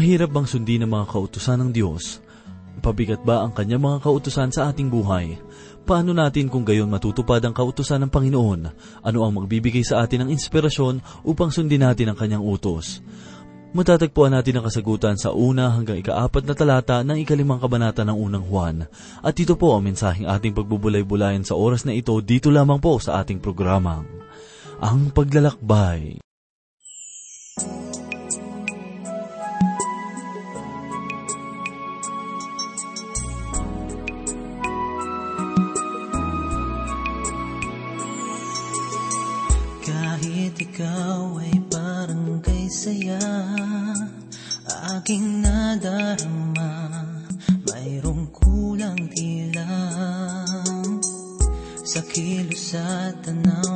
Mahirap bang sundin ang mga kautusan ng Diyos? Pabigat ba ang kanyang mga kautusan sa ating buhay? Paano natin kung gayon matutupad ang kautusan ng Panginoon? Ano ang magbibigay sa atin ng inspirasyon upang sundin natin ang kanyang utos? Matatagpuan natin ang kasagutan sa una hanggang ikaapat na talata ng ikalimang kabanata ng unang Juan. At ito po ang mensaheng ating pagbubulay-bulayan sa oras na ito dito lamang po sa ating programang, Ang Paglalakbay. Kahit ikaw ay parang kay saya. Aking nadarama Mayroong kulang tila Sa kilos at tanaw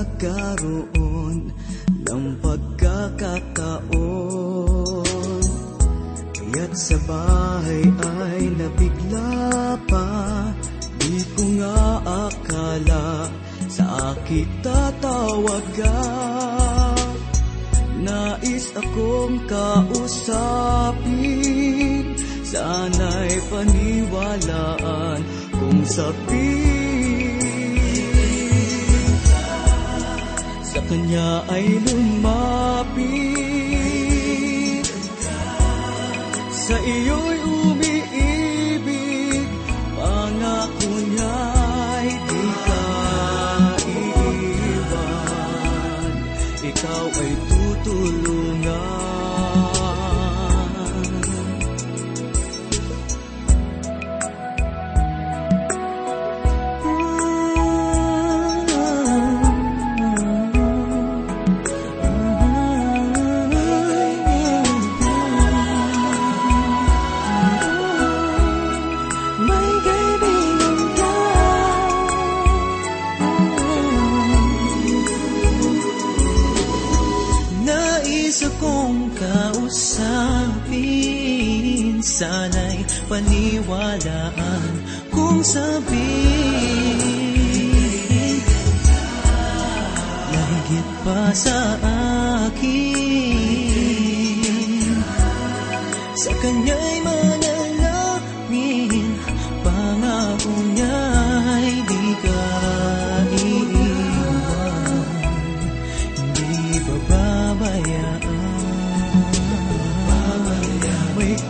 nagkaroon ng pagkakataon. Kaya't sa bahay ay nabigla pa Di ko nga akala sa akin tatawag ka Nais akong kausapin Sana'y paniwalaan kung sabihin kanya ay lumapit. Sa iyo'y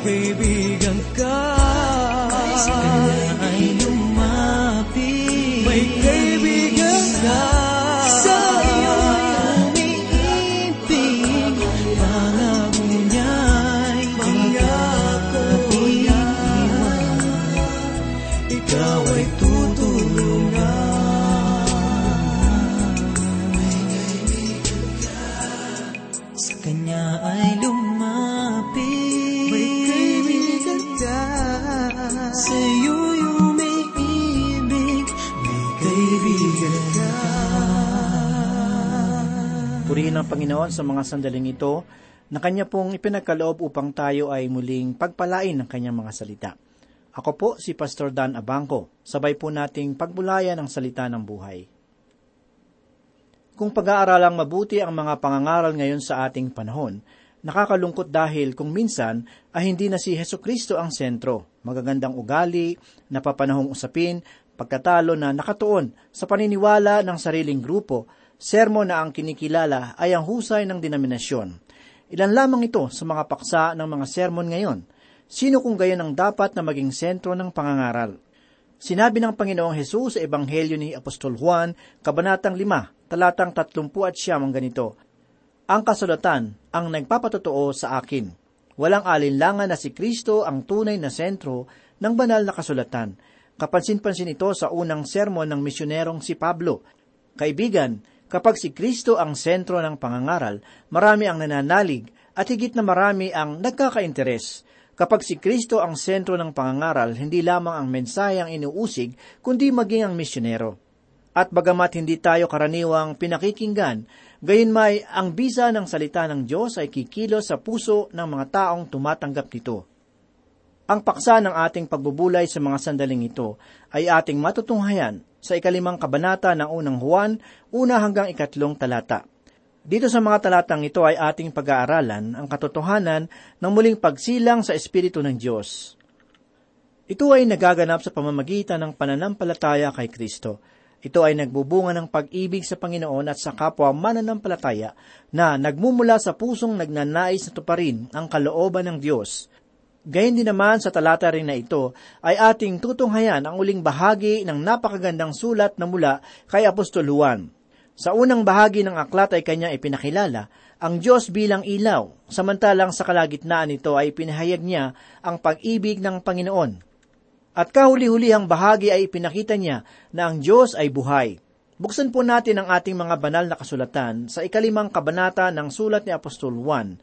kaibigan ka Ang Panginoon sa mga sandaling ito na Kanya pong ipinagkaloob upang tayo ay muling pagpalain ng Kanyang mga salita. Ako po si Pastor Dan Abangco. Sabay po nating pagbulayan ang salita ng buhay. Kung pag-aaralang mabuti ang mga pangangaral ngayon sa ating panahon, nakakalungkot dahil kung minsan ay hindi na si Heso Kristo ang sentro, magagandang ugali, napapanahong usapin, pagkatalo na nakatuon sa paniniwala ng sariling grupo, sermo na ang kinikilala ay ang husay ng denominasyon. Ilan lamang ito sa mga paksa ng mga sermon ngayon. Sino kung gayon ang dapat na maging sentro ng pangangaral? Sinabi ng Panginoong Hesus sa Ebanghelyo ni Apostol Juan, Kabanatang 5, talatang 30 at siyam ang ganito, Ang kasulatan ang nagpapatotoo sa akin. Walang alinlangan na si Kristo ang tunay na sentro ng banal na kasulatan. Kapansin-pansin ito sa unang sermon ng misyonerong si Pablo. Kaibigan, kapag si Kristo ang sentro ng pangangaral, marami ang nananalig at higit na marami ang nagkakainteres. Kapag si Kristo ang sentro ng pangangaral, hindi lamang ang mensahe ang inuusig, kundi maging ang misyonero. At bagamat hindi tayo karaniwang pinakikinggan, gayon may ang bisa ng salita ng Diyos ay kikilos sa puso ng mga taong tumatanggap nito. Ang paksa ng ating pagbubulay sa mga sandaling ito ay ating matutunghayan sa ikalimang kabanata ng unang Juan, una hanggang ikatlong talata. Dito sa mga talatang ito ay ating pag-aaralan ang katotohanan ng muling pagsilang sa Espiritu ng Diyos. Ito ay nagaganap sa pamamagitan ng pananampalataya kay Kristo. Ito ay nagbubunga ng pag-ibig sa Panginoon at sa kapwa mananampalataya na nagmumula sa pusong nagnanais na tuparin ang kalooban ng Diyos. Gayun din naman sa talata rin na ito ay ating tutunghayan ang uling bahagi ng napakagandang sulat na mula kay Apostol Juan. Sa unang bahagi ng aklat ay kanya ipinakilala ang Diyos bilang ilaw, samantalang sa kalagitnaan nito ay pinahayag niya ang pag-ibig ng Panginoon. At kahuli-hulihang bahagi ay ipinakita niya na ang Diyos ay buhay. Buksan po natin ang ating mga banal na kasulatan sa ikalimang kabanata ng sulat ni Apostol Juan.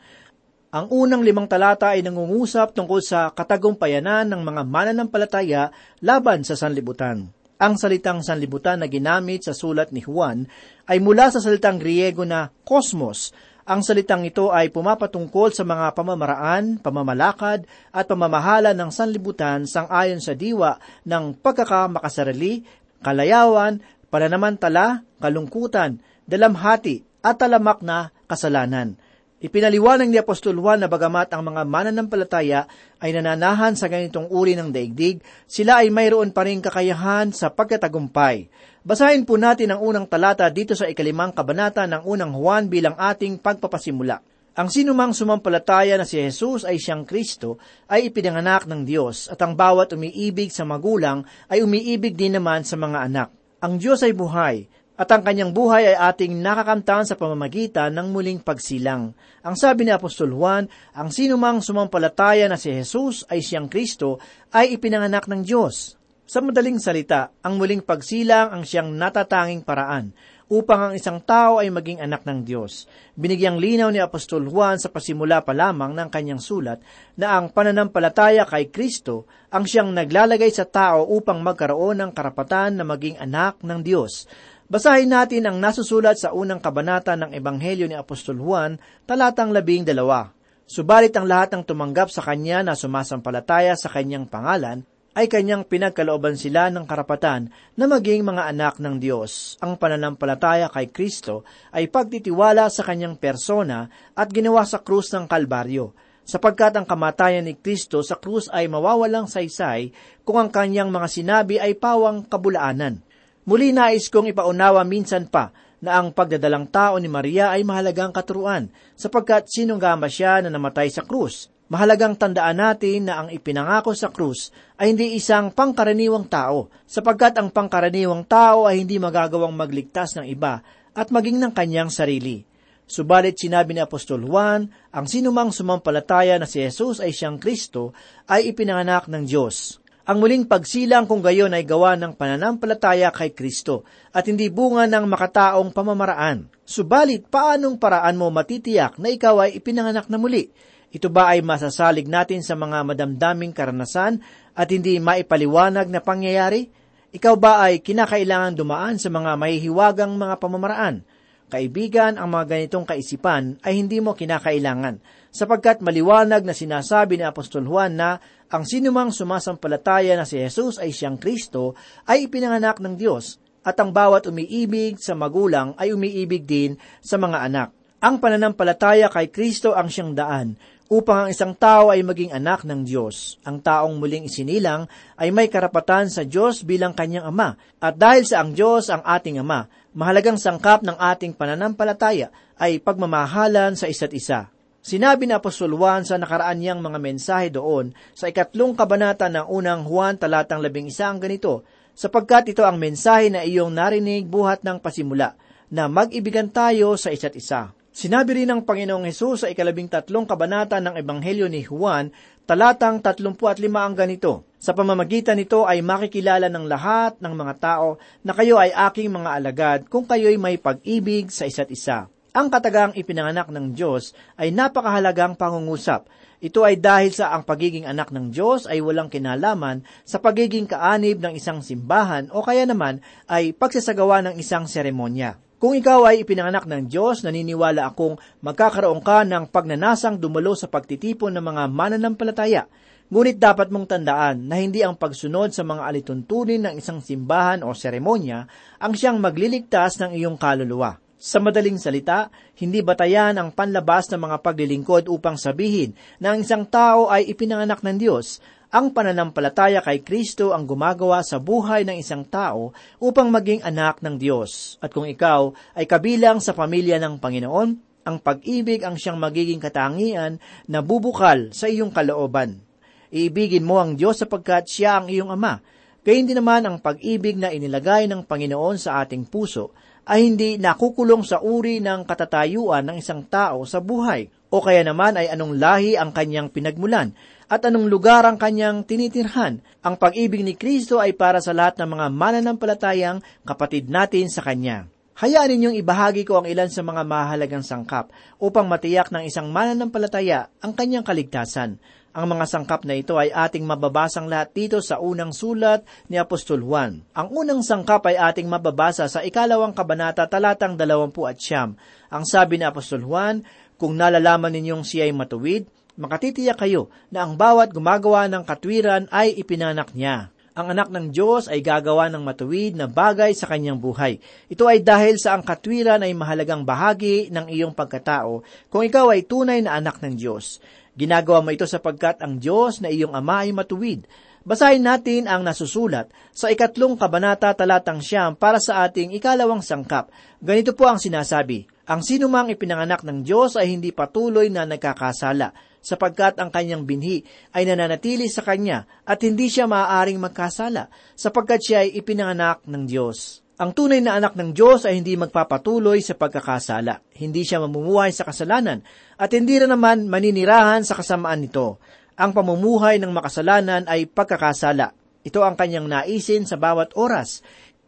Ang unang limang talata ay nangungusap tungkol sa katagumpayanan ng mga mananampalataya laban sa sanlibutan. Ang salitang sanlibutan na ginamit sa sulat ni Juan ay mula sa salitang Griego na kosmos ang salitang ito ay pumapatungkol sa mga pamamaraan, pamamalakad at pamamahala ng sanlibutan sang-ayon sa diwa ng pagkakamakasarali, kalayawan, pananamantala, kalungkutan, dalamhati at talamak na kasalanan. Ipinaliwanag ni Apostol Juan na bagamat ang mga mananampalataya ay nananahan sa ganitong uri ng daigdig, sila ay mayroon pa rin kakayahan sa pagkatagumpay. Basahin po natin ang unang talata dito sa ikalimang kabanata ng unang Juan bilang ating pagpapasimula. Ang sinumang sumampalataya na si Jesus ay siyang Kristo ay ipinanganak ng Diyos at ang bawat umiibig sa magulang ay umiibig din naman sa mga anak. Ang Diyos ay buhay at ang kanyang buhay ay ating nakakamtan sa pamamagitan ng muling pagsilang. Ang sabi ni Apostol Juan, ang sinumang sumampalataya na si Jesus ay siyang Kristo ay ipinanganak ng Diyos. Sa madaling salita, ang muling pagsilang ang siyang natatanging paraan upang ang isang tao ay maging anak ng Diyos. Binigyang linaw ni Apostol Juan sa pasimula pa lamang ng kanyang sulat na ang pananampalataya kay Kristo ang siyang naglalagay sa tao upang magkaroon ng karapatan na maging anak ng Diyos. Basahin natin ang nasusulat sa unang kabanata ng Ebanghelyo ni Apostol Juan, talatang labing dalawa. Subalit ang lahat ng tumanggap sa kanya na sumasampalataya sa kanyang pangalan, ay kanyang pinagkalooban sila ng karapatan na maging mga anak ng Diyos. Ang pananampalataya kay Kristo ay pagtitiwala sa kanyang persona at ginawa sa krus ng Kalbaryo, sapagkat ang kamatayan ni Kristo sa krus ay mawawalang saysay kung ang kanyang mga sinabi ay pawang kabulaanan. Muli nais kong ipaunawa minsan pa na ang pagdadalang tao ni Maria ay mahalagang katuruan, sapagkat sinunggama siya na namatay sa krus. Mahalagang tandaan natin na ang ipinangako sa krus ay hindi isang pangkaraniwang tao, sapagkat ang pangkaraniwang tao ay hindi magagawang magligtas ng iba at maging ng kanyang sarili. Subalit sinabi ni Apostol Juan, ang sinumang sumampalataya na si Jesus ay siyang Kristo ay ipinanganak ng Diyos. Ang muling pagsilang kung gayon ay gawa ng pananampalataya kay Kristo at hindi bunga ng makataong pamamaraan. Subalit, paanong paraan mo matitiyak na ikaw ay ipinanganak na muli? Ito ba ay masasalig natin sa mga madamdaming karanasan at hindi maipaliwanag na pangyayari? Ikaw ba ay kinakailangan dumaan sa mga mahihiwagang mga pamamaraan? Kaibigan, ang mga ganitong kaisipan ay hindi mo kinakailangan, sapagkat maliwanag na sinasabi ni Apostol Juan na ang sinumang sumasampalataya na si Jesus ay siyang Kristo ay ipinanganak ng Diyos at ang bawat umiibig sa magulang ay umiibig din sa mga anak. Ang pananampalataya kay Kristo ang siyang daan upang ang isang tao ay maging anak ng Diyos. Ang taong muling isinilang ay may karapatan sa Diyos bilang kanyang ama. At dahil sa ang Diyos ang ating ama, mahalagang sangkap ng ating pananampalataya ay pagmamahalan sa isa't isa. Sinabi ni Apostol Juan sa nakaraan niyang mga mensahe doon sa ikatlong kabanata ng unang Juan talatang labing isa ang ganito, sapagkat ito ang mensahe na iyong narinig buhat ng pasimula, na mag-ibigan tayo sa isa't isa. Sinabi rin ng Panginoong Hesus sa ikalabing tatlong kabanata ng Ebanghelyo ni Juan, talatang 35 ang ganito, Sa pamamagitan nito ay makikilala ng lahat ng mga tao na kayo ay aking mga alagad kung kayo'y may pag-ibig sa isa't isa. Ang katagang ipinanganak ng Diyos ay napakahalagang pangungusap. Ito ay dahil sa ang pagiging anak ng Diyos ay walang kinalaman sa pagiging kaanib ng isang simbahan o kaya naman ay pagsasagawa ng isang seremonya. Kung ikaw ay ipinanganak ng Diyos, naniniwala akong magkakaroon ka ng pagnanasang dumalo sa pagtitipon ng mga mananampalataya. Ngunit dapat mong tandaan na hindi ang pagsunod sa mga alituntunin ng isang simbahan o seremonya ang siyang magliligtas ng iyong kaluluwa. Sa madaling salita, hindi batayan ang panlabas ng mga paglilingkod upang sabihin na ang isang tao ay ipinanganak ng Diyos. Ang pananampalataya kay Kristo ang gumagawa sa buhay ng isang tao upang maging anak ng Diyos. At kung ikaw ay kabilang sa pamilya ng Panginoon, ang pag-ibig ang siyang magiging katangian na bubukal sa iyong kalooban. Iibigin mo ang Diyos sapagkat siya ang iyong ama. Gayun din naman ang pag-ibig na inilagay ng Panginoon sa ating puso ay hindi nakukulong sa uri ng katatayuan ng isang tao sa buhay, o kaya naman ay anong lahi ang kanyang pinagmulan, at anong lugar ang kanyang tinitirhan. Ang pag-ibig ni Kristo ay para sa lahat ng mga mananampalatayang kapatid natin sa Kanya. Hayaan ninyong ibahagi ko ang ilan sa mga mahalagang sangkap upang matiyak ng isang mananampalataya ang kanyang kaligtasan. Ang mga sangkap na ito ay ating mababasang lahat dito sa unang sulat ni Apostol Juan. Ang unang sangkap ay ating mababasa sa ikalawang kabanata talatang dalawampu at siyam. Ang sabi ni Apostol Juan, kung nalalaman ninyong siya ay matuwid, makatitiyak kayo na ang bawat gumagawa ng katwiran ay ipinanak niya. Ang anak ng Diyos ay gagawa ng matuwid na bagay sa kanyang buhay. Ito ay dahil sa ang katwiran ay mahalagang bahagi ng iyong pagkatao kung ikaw ay tunay na anak ng Diyos. Ginagawa mo ito sapagkat ang Diyos na iyong Ama ay matuwid. Basahin natin ang nasusulat sa ikatlong kabanata talatang siyam para sa ating ikalawang sangkap. Ganito po ang sinasabi, Ang sinumang ipinanganak ng Diyos ay hindi patuloy na nagkakasala, sapagkat ang kanyang binhi ay nananatili sa kanya at hindi siya maaaring magkasala, sapagkat siya ay ipinanganak ng Diyos. Ang tunay na anak ng Diyos ay hindi magpapatuloy sa pagkakasala. Hindi siya mamumuhay sa kasalanan at hindi rin naman maninirahan sa kasamaan nito. Ang pamumuhay ng makasalanan ay pagkakasala. Ito ang kanyang naisin sa bawat oras.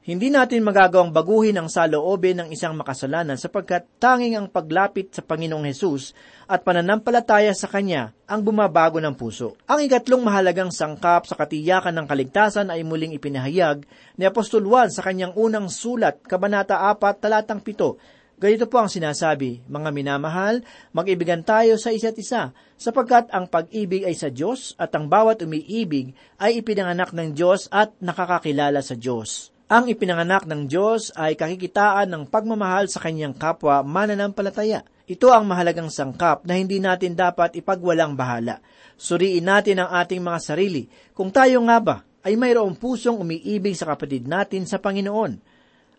Hindi natin magagawang baguhin ang saloobin ng isang makasalanan sapagkat tanging ang paglapit sa Panginoong Hesus at pananampalataya sa Kanya ang bumabago ng puso. Ang ikatlong mahalagang sangkap sa katiyakan ng kaligtasan ay muling ipinahayag ni Apostol Juan sa kanyang unang sulat, Kabanata 4, Talatang 7. Ganito po ang sinasabi, Mga minamahal, mag-ibigan tayo sa isa't isa, sapagkat ang pag-ibig ay sa Diyos at ang bawat umiibig ay ipinanganak ng Diyos at nakakakilala sa Diyos. Ang ipinanganak ng Diyos ay kakikitaan ng pagmamahal sa kanyang kapwa mananampalataya. Ito ang mahalagang sangkap na hindi natin dapat ipagwalang bahala. Suriin natin ang ating mga sarili kung tayo nga ba ay mayroong pusong umiibig sa kapatid natin sa Panginoon.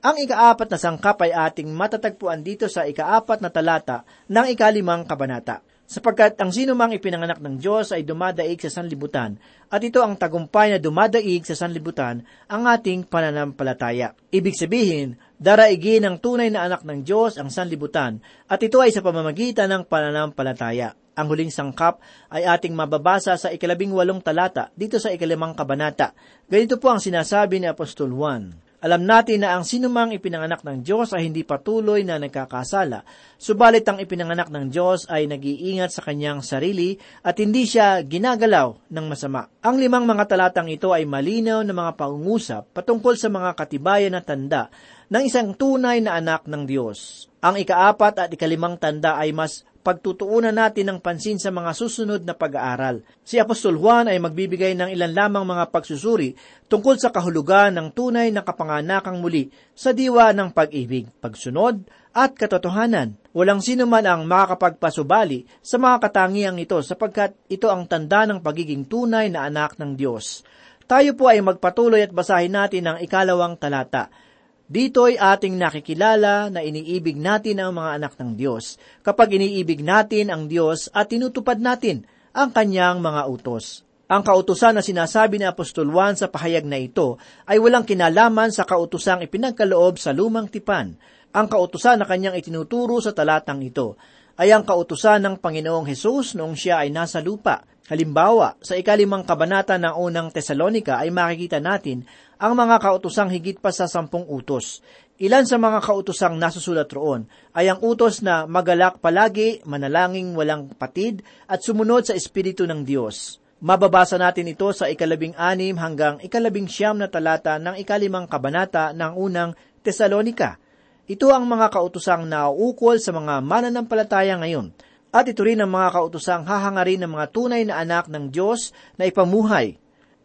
Ang ikaapat na sangkap ay ating matatagpuan dito sa ikaapat na talata ng ikalimang kabanata sapagkat ang sino mang ipinanganak ng Diyos ay dumadaig sa sanlibutan, at ito ang tagumpay na dumadaig sa sanlibutan ang ating pananampalataya. Ibig sabihin, daraigin ng tunay na anak ng Diyos ang sanlibutan, at ito ay sa pamamagitan ng pananampalataya. Ang huling sangkap ay ating mababasa sa ikalabing walong talata dito sa ikalimang kabanata. Ganito po ang sinasabi ni Apostol Juan. Alam natin na ang sinumang ipinanganak ng Diyos ay hindi patuloy na nagkakasala, subalit ang ipinanganak ng Diyos ay nag-iingat sa kanyang sarili at hindi siya ginagalaw ng masama. Ang limang mga talatang ito ay malinaw na mga pangungusap patungkol sa mga katibayan na tanda ng isang tunay na anak ng Diyos. Ang ikaapat at ikalimang tanda ay mas pagtutuunan natin ng pansin sa mga susunod na pag-aaral. Si Apostol Juan ay magbibigay ng ilan lamang mga pagsusuri tungkol sa kahulugan ng tunay na kapanganakang muli sa diwa ng pag-ibig, pagsunod, at katotohanan. Walang sino man ang makakapagpasubali sa mga katangiang ito sapagkat ito ang tanda ng pagiging tunay na anak ng Diyos. Tayo po ay magpatuloy at basahin natin ang ikalawang talata. Dito'y ating nakikilala na iniibig natin ang mga anak ng Diyos kapag iniibig natin ang Diyos at tinutupad natin ang kanyang mga utos. Ang kautusan na sinasabi ni Apostol Juan sa pahayag na ito ay walang kinalaman sa kautusang ipinagkaloob sa lumang tipan. Ang kautusan na kanyang itinuturo sa talatang ito ay ang kautusan ng Panginoong Hesus noong siya ay nasa lupa. Halimbawa, sa ikalimang kabanata ng unang Tesalonika ay makikita natin ang mga kautusang higit pa sa sampung utos. Ilan sa mga kautusang nasusulat roon ay ang utos na magalak palagi, manalangin walang patid, at sumunod sa Espiritu ng Diyos. Mababasa natin ito sa ikalabing anim hanggang ikalabing siyam na talata ng ikalimang kabanata ng unang Tesalonika. Ito ang mga kautusang nauukol sa mga mananampalataya ngayon. At ito rin ang mga kautusang hahangarin ng mga tunay na anak ng Diyos na ipamuhay.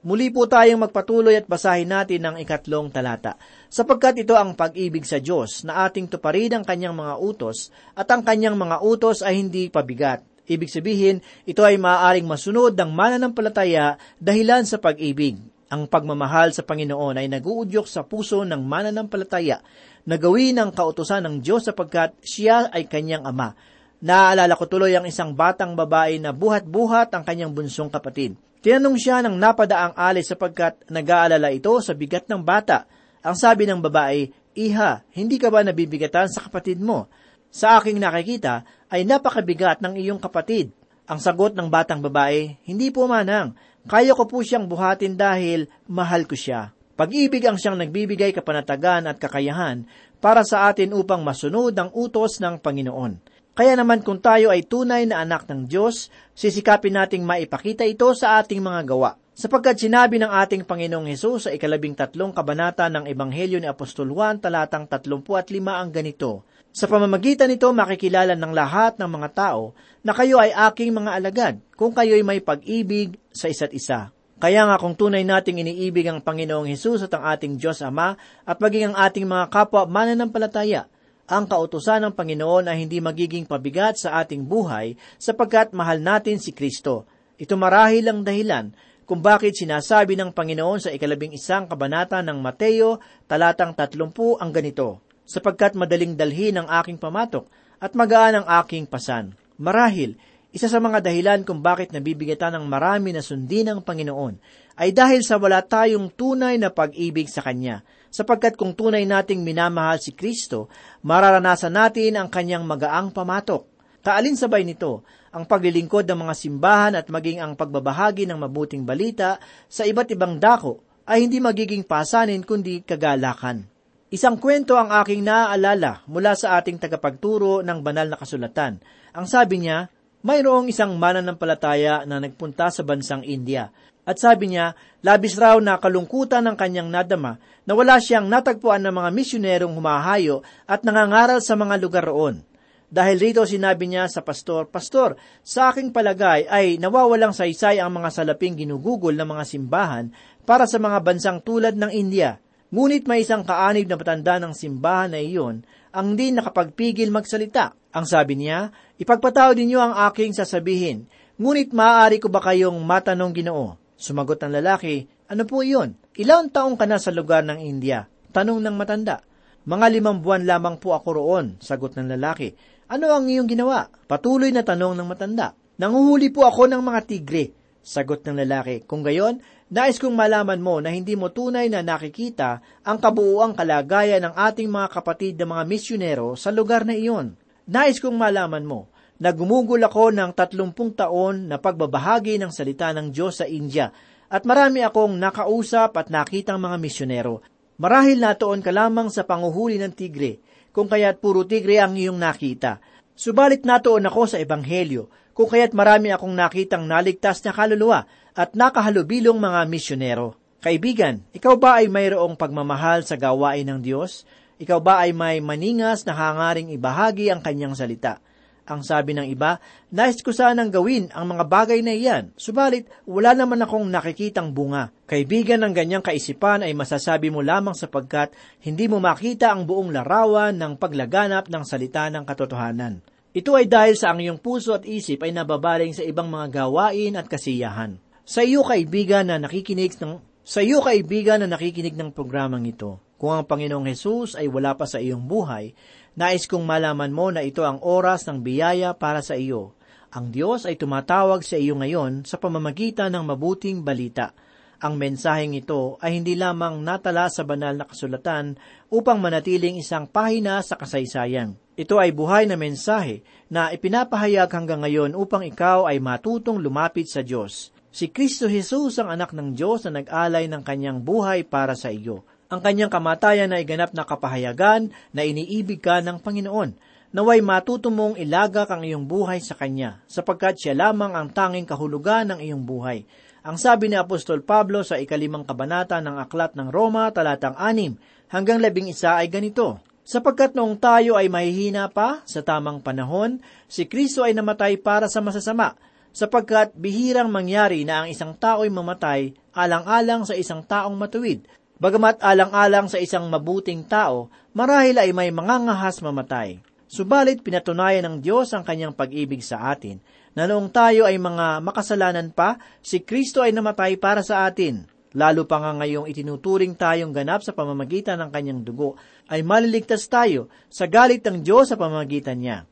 Muli po tayong magpatuloy at basahin natin ang ikatlong talata, sapagkat ito ang pag-ibig sa Diyos na ating tuparin ang kanyang mga utos at ang kanyang mga utos ay hindi pabigat Ibig sabihin, ito ay maaaring masunod ng mananampalataya dahilan sa pag-ibig. Ang pagmamahal sa Panginoon ay naguudyok sa puso ng mananampalataya na gawin ang kautosan ng Diyos sapagkat siya ay kanyang ama. Naaalala ko tuloy ang isang batang babae na buhat-buhat ang kanyang bunsong kapatid. Tinanong siya ng napadaang alis sapagkat nag-aalala ito sa bigat ng bata. Ang sabi ng babae, Iha, hindi ka ba nabibigatan sa kapatid mo? Sa aking nakikita ay napakabigat ng iyong kapatid. Ang sagot ng batang babae, hindi po manang, kaya ko po siyang buhatin dahil mahal ko siya. Pag-ibig ang siyang nagbibigay kapanatagan at kakayahan para sa atin upang masunod ang utos ng Panginoon. Kaya naman kung tayo ay tunay na anak ng Diyos, sisikapin nating maipakita ito sa ating mga gawa. Sapagkat sinabi ng ating Panginoong Hesus sa ikalabing tatlong kabanata ng Ebanghelyo ni Apostol Juan talatang 35 ang ganito, sa pamamagitan nito makikilala ng lahat ng mga tao na kayo ay aking mga alagad kung kayo'y may pag-ibig sa isa't isa. Kaya nga kung tunay nating iniibig ang Panginoong Hesus at ang ating Diyos Ama at maging ang ating mga kapwa mananampalataya, ang kautusan ng Panginoon ay hindi magiging pabigat sa ating buhay sapagkat mahal natin si Kristo. Ito marahil ang dahilan kung bakit sinasabi ng Panginoon sa ikalabing isang kabanata ng Mateo talatang tatlumpu ang ganito, sapagkat madaling dalhin ang aking pamatok at magaan ang aking pasan. Marahil, isa sa mga dahilan kung bakit nabibigatan ng marami na sundin ang Panginoon ay dahil sa wala tayong tunay na pag-ibig sa Kanya, sapagkat kung tunay nating minamahal si Kristo, mararanasan natin ang Kanyang magaang pamatok. Kaalin sabay nito, ang paglilingkod ng mga simbahan at maging ang pagbabahagi ng mabuting balita sa iba't ibang dako ay hindi magiging pasanin kundi kagalakan. Isang kwento ang aking naaalala mula sa ating tagapagturo ng banal na kasulatan. Ang sabi niya, mayroong isang mananampalataya na nagpunta sa bansang India. At sabi niya, labis raw na kalungkutan ng kanyang nadama na wala siyang natagpuan ng mga misyonerong humahayo at nangangaral sa mga lugar roon. Dahil rito sinabi niya sa pastor, Pastor, sa aking palagay ay nawawalang saysay ang mga salaping ginugugol ng mga simbahan para sa mga bansang tulad ng India. Ngunit may isang kaanib na matanda ng simbahan na iyon ang di nakapagpigil magsalita. Ang sabi niya, ipagpatawad ninyo ang aking sasabihin, ngunit maaari ko ba kayong matanong ginoo? Sumagot ng lalaki, ano po iyon? Ilang taong ka na sa lugar ng India? Tanong ng matanda. Mga limang buwan lamang po ako roon, sagot ng lalaki. Ano ang iyong ginawa? Patuloy na tanong ng matanda. Nanguhuli po ako ng mga tigre, sagot ng lalaki. Kung gayon, Nais kong malaman mo na hindi mo tunay na nakikita ang kabuuang kalagayan ng ating mga kapatid na mga misyonero sa lugar na iyon. Nais kong malaman mo na gumugol ako ng tatlumpung taon na pagbabahagi ng salita ng Diyos sa India at marami akong nakausap at nakitang mga misyonero. Marahil natoon ka lamang sa panguhuli ng tigre, kung kaya't puro tigre ang iyong nakita. Subalit natoon ako sa Ebanghelyo, kung kaya't marami akong nakitang naligtas na kaluluwa at nakahalubilong mga misyonero. Kaibigan, ikaw ba ay mayroong pagmamahal sa gawain ng Diyos? Ikaw ba ay may maningas na hangaring ibahagi ang kanyang salita? Ang sabi ng iba, nais ko sanang gawin ang mga bagay na iyan, subalit wala naman akong nakikitang bunga. Kaibigan ng ganyang kaisipan ay masasabi mo lamang sapagkat hindi mo makita ang buong larawan ng paglaganap ng salita ng katotohanan. Ito ay dahil sa ang iyong puso at isip ay nababaling sa ibang mga gawain at kasiyahan. Sa iyo kaibigan na nakikinig ng sa iyo kaibigan na nakikinig ng programang ito, kung ang Panginoong Hesus ay wala pa sa iyong buhay, nais kong malaman mo na ito ang oras ng biyaya para sa iyo. Ang Diyos ay tumatawag sa iyo ngayon sa pamamagitan ng mabuting balita. Ang mensaheng ito ay hindi lamang natala sa banal na kasulatan upang manatiling isang pahina sa kasaysayan. Ito ay buhay na mensahe na ipinapahayag hanggang ngayon upang ikaw ay matutong lumapit sa Diyos. Si Kristo Jesus ang anak ng Diyos na nag-alay ng kanyang buhay para sa iyo. Ang kanyang kamatayan ay ganap na kapahayagan na iniibig ka ng Panginoon. Naway matuto mong ilagak ang iyong buhay sa Kanya, sapagkat siya lamang ang tanging kahulugan ng iyong buhay. Ang sabi ni Apostol Pablo sa ikalimang kabanata ng Aklat ng Roma, talatang anim, hanggang labing isa ay ganito, Sapagkat noong tayo ay mahihina pa sa tamang panahon, si Kristo ay namatay para sa masasama, sapagkat bihirang mangyari na ang isang tao'y mamatay alang-alang sa isang taong matuwid. Bagamat alang-alang sa isang mabuting tao, marahil ay may mangangahas mamatay. Subalit pinatunayan ng Diyos ang kanyang pag-ibig sa atin, na noong tayo ay mga makasalanan pa, si Kristo ay namatay para sa atin. Lalo pa nga ngayong itinuturing tayong ganap sa pamamagitan ng kanyang dugo, ay maliligtas tayo sa galit ng Diyos sa pamamagitan niya.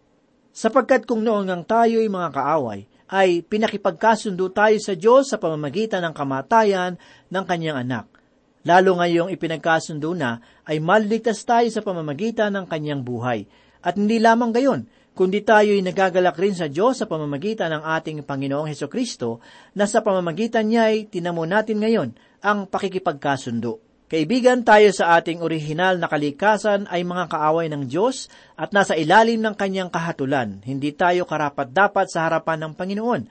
Sapagkat kung noon ngang tayo ay mga kaaway, ay pinakipagkasundo tayo sa Diyos sa pamamagitan ng kamatayan ng kanyang anak. Lalo ngayong ipinagkasundo na, ay maliligtas tayo sa pamamagitan ng kanyang buhay. At hindi lamang gayon, kundi tayo'y nagagalak rin sa Diyos sa pamamagitan ng ating Panginoong Heso Kristo, na sa pamamagitan niya ay tinamo natin ngayon ang pakikipagkasundo. Kaibigan tayo sa ating orihinal na kalikasan ay mga kaaway ng Diyos at nasa ilalim ng kanyang kahatulan. Hindi tayo karapat-dapat sa harapan ng Panginoon.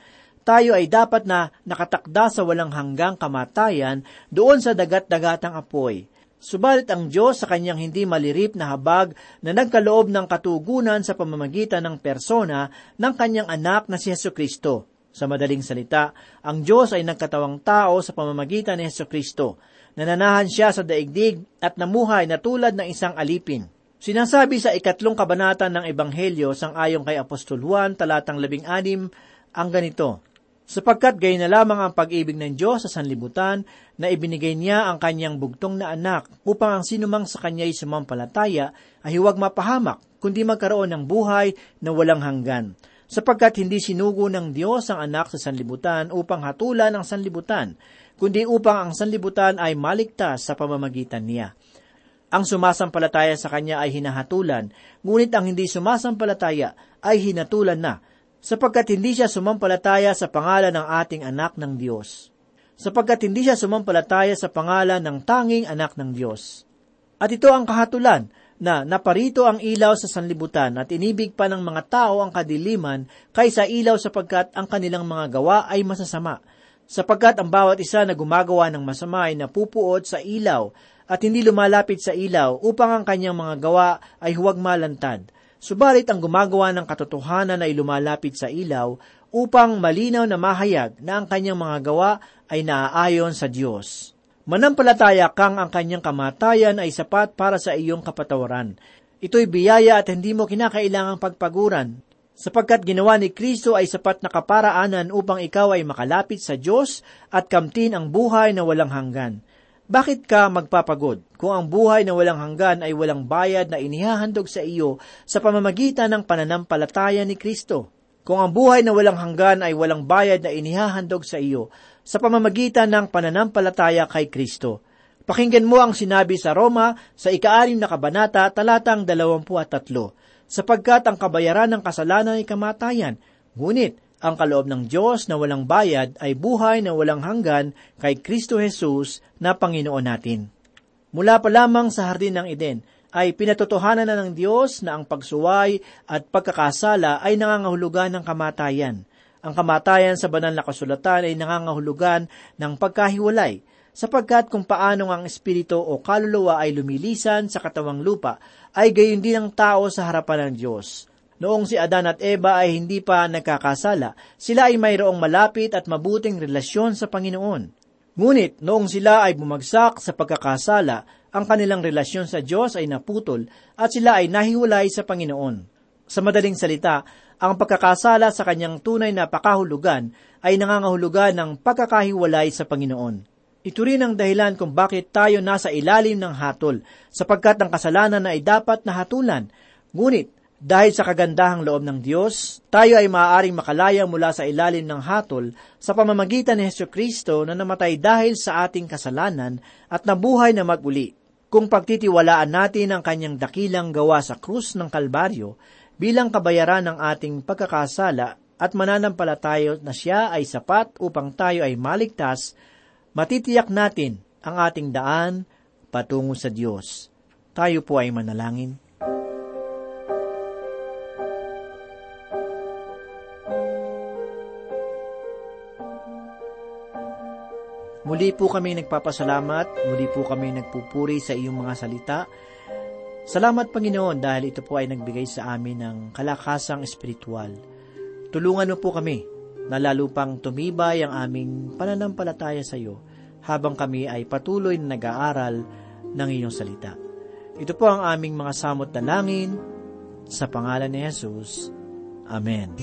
Tayo ay dapat na nakatakda sa walang hanggang kamatayan doon sa dagat-dagatang apoy. Subalit ang Diyos sa kanyang hindi malirip na habag na nagkaloob ng katugunan sa pamamagitan ng persona ng kanyang anak na si Yesu Kristo. Sa madaling salita, ang Diyos ay nagkatawang tao sa pamamagitan ni Yesu Kristo. Nananahan siya sa daigdig at namuhay na tulad ng isang alipin. Sinasabi sa ikatlong kabanata ng Ebanghelyo sang ayon kay Apostol Juan talatang labing anim ang ganito, sapagkat gayon na lamang ang pag-ibig ng Diyos sa sanlibutan na ibinigay niya ang kanyang bugtong na anak upang ang sinumang sa kanya'y sumampalataya ay huwag mapahamak, kundi magkaroon ng buhay na walang hanggan. Sapagkat hindi sinugo ng Diyos ang anak sa sanlibutan upang hatulan ang sanlibutan, kundi upang ang sanlibutan ay maligtas sa pamamagitan niya. Ang sumasampalataya sa kanya ay hinahatulan, ngunit ang hindi sumasampalataya ay hinatulan na, sapagkat hindi siya sumampalataya sa pangalan ng ating anak ng Diyos. Sapagkat hindi siya sumampalataya sa pangalan ng tanging anak ng Diyos. At ito ang kahatulan, na naparito ang ilaw sa sanlibutan at inibig pa ng mga tao ang kadiliman kaysa ilaw sapagkat ang kanilang mga gawa ay masasama. Sapagkat ang bawat isa na gumagawa ng masama ay napupuot sa ilaw at hindi lumalapit sa ilaw upang ang kanyang mga gawa ay huwag malantad. Subalit ang gumagawa ng katotohanan ay lumalapit sa ilaw upang malinaw na mahayag na ang kanyang mga gawa ay naaayon sa Diyos. Manampalataya kang ang kanyang kamatayan ay sapat para sa iyong kapatawaran. Ito'y biyaya at hindi mo kinakailangang pagpaguran, sapagkat ginawa ni Kristo ay sapat na kaparaanan upang ikaw ay makalapit sa Diyos at kamtin ang buhay na walang hanggan. Bakit ka magpapagod kung ang buhay na walang hanggan ay walang bayad na inihahandog sa iyo sa pamamagitan ng pananampalataya ni Kristo? Kung ang buhay na walang hanggan ay walang bayad na inihahandog sa iyo sa pamamagitan ng pananampalataya kay Kristo. Pakinggan mo ang sinabi sa Roma sa ikaanim na kabanata talatang dalawampu at tatlo, sapagkat ang kabayaran ng kasalanan ay kamatayan, ngunit ang kaloob ng Diyos na walang bayad ay buhay na walang hanggan kay Kristo Jesus na Panginoon natin. Mula pa lamang sa Hardin ng Eden, ay pinatotohanan na ng Diyos na ang pagsuway at pagkakasala ay nangangahulugan ng kamatayan. Ang kamatayan sa banal na kasulatan ay nangangahulugan ng pagkahiwalay, sapagkat kung paanong ang espiritu o kaluluwa ay lumilisan sa katawang lupa, ay gayon din ang tao sa harapan ng Diyos. Noong si Adan at Eva ay hindi pa nagkakasala, sila ay mayroong malapit at mabuting relasyon sa Panginoon. Ngunit noong sila ay bumagsak sa pagkakasala, ang kanilang relasyon sa Diyos ay naputol at sila ay nahiwalay sa Panginoon. Sa madaling salita, ang pagkakasala sa kanyang tunay na pakahulugan ay nangangahulugan ng pagkakahiwalay sa Panginoon. Ito rin ang dahilan kung bakit tayo nasa ilalim ng hatol, sapagkat ang kasalanan ay dapat na hatulan. Ngunit, Dahil sa kagandahang loob ng Diyos, tayo ay maaaring makalayang mula sa ilalim ng hatol sa pamamagitan ni Heso Kristo na namatay dahil sa ating kasalanan at nabuhay na maguli. Kung pagtitiwalaan natin ang kanyang dakilang gawa sa krus ng Kalbaryo bilang kabayaran ng ating pagkakasala at mananampalatayo na siya ay sapat upang tayo ay maligtas, matitiyak natin ang ating daan patungo sa Diyos. Tayo po ay manalangin. Muli po kami nagpapasalamat, muli po kami nagpupuri sa iyong mga salita. Salamat Panginoon dahil ito po ay nagbigay sa amin ng kalakasang espiritual. Tulungan mo po kami na lalo pang tumibay ang aming pananampalataya sa iyo habang kami ay patuloy na nag-aaral ng iyong salita. Ito po ang aming mga samot na langin sa pangalan ni Jesus. Amen.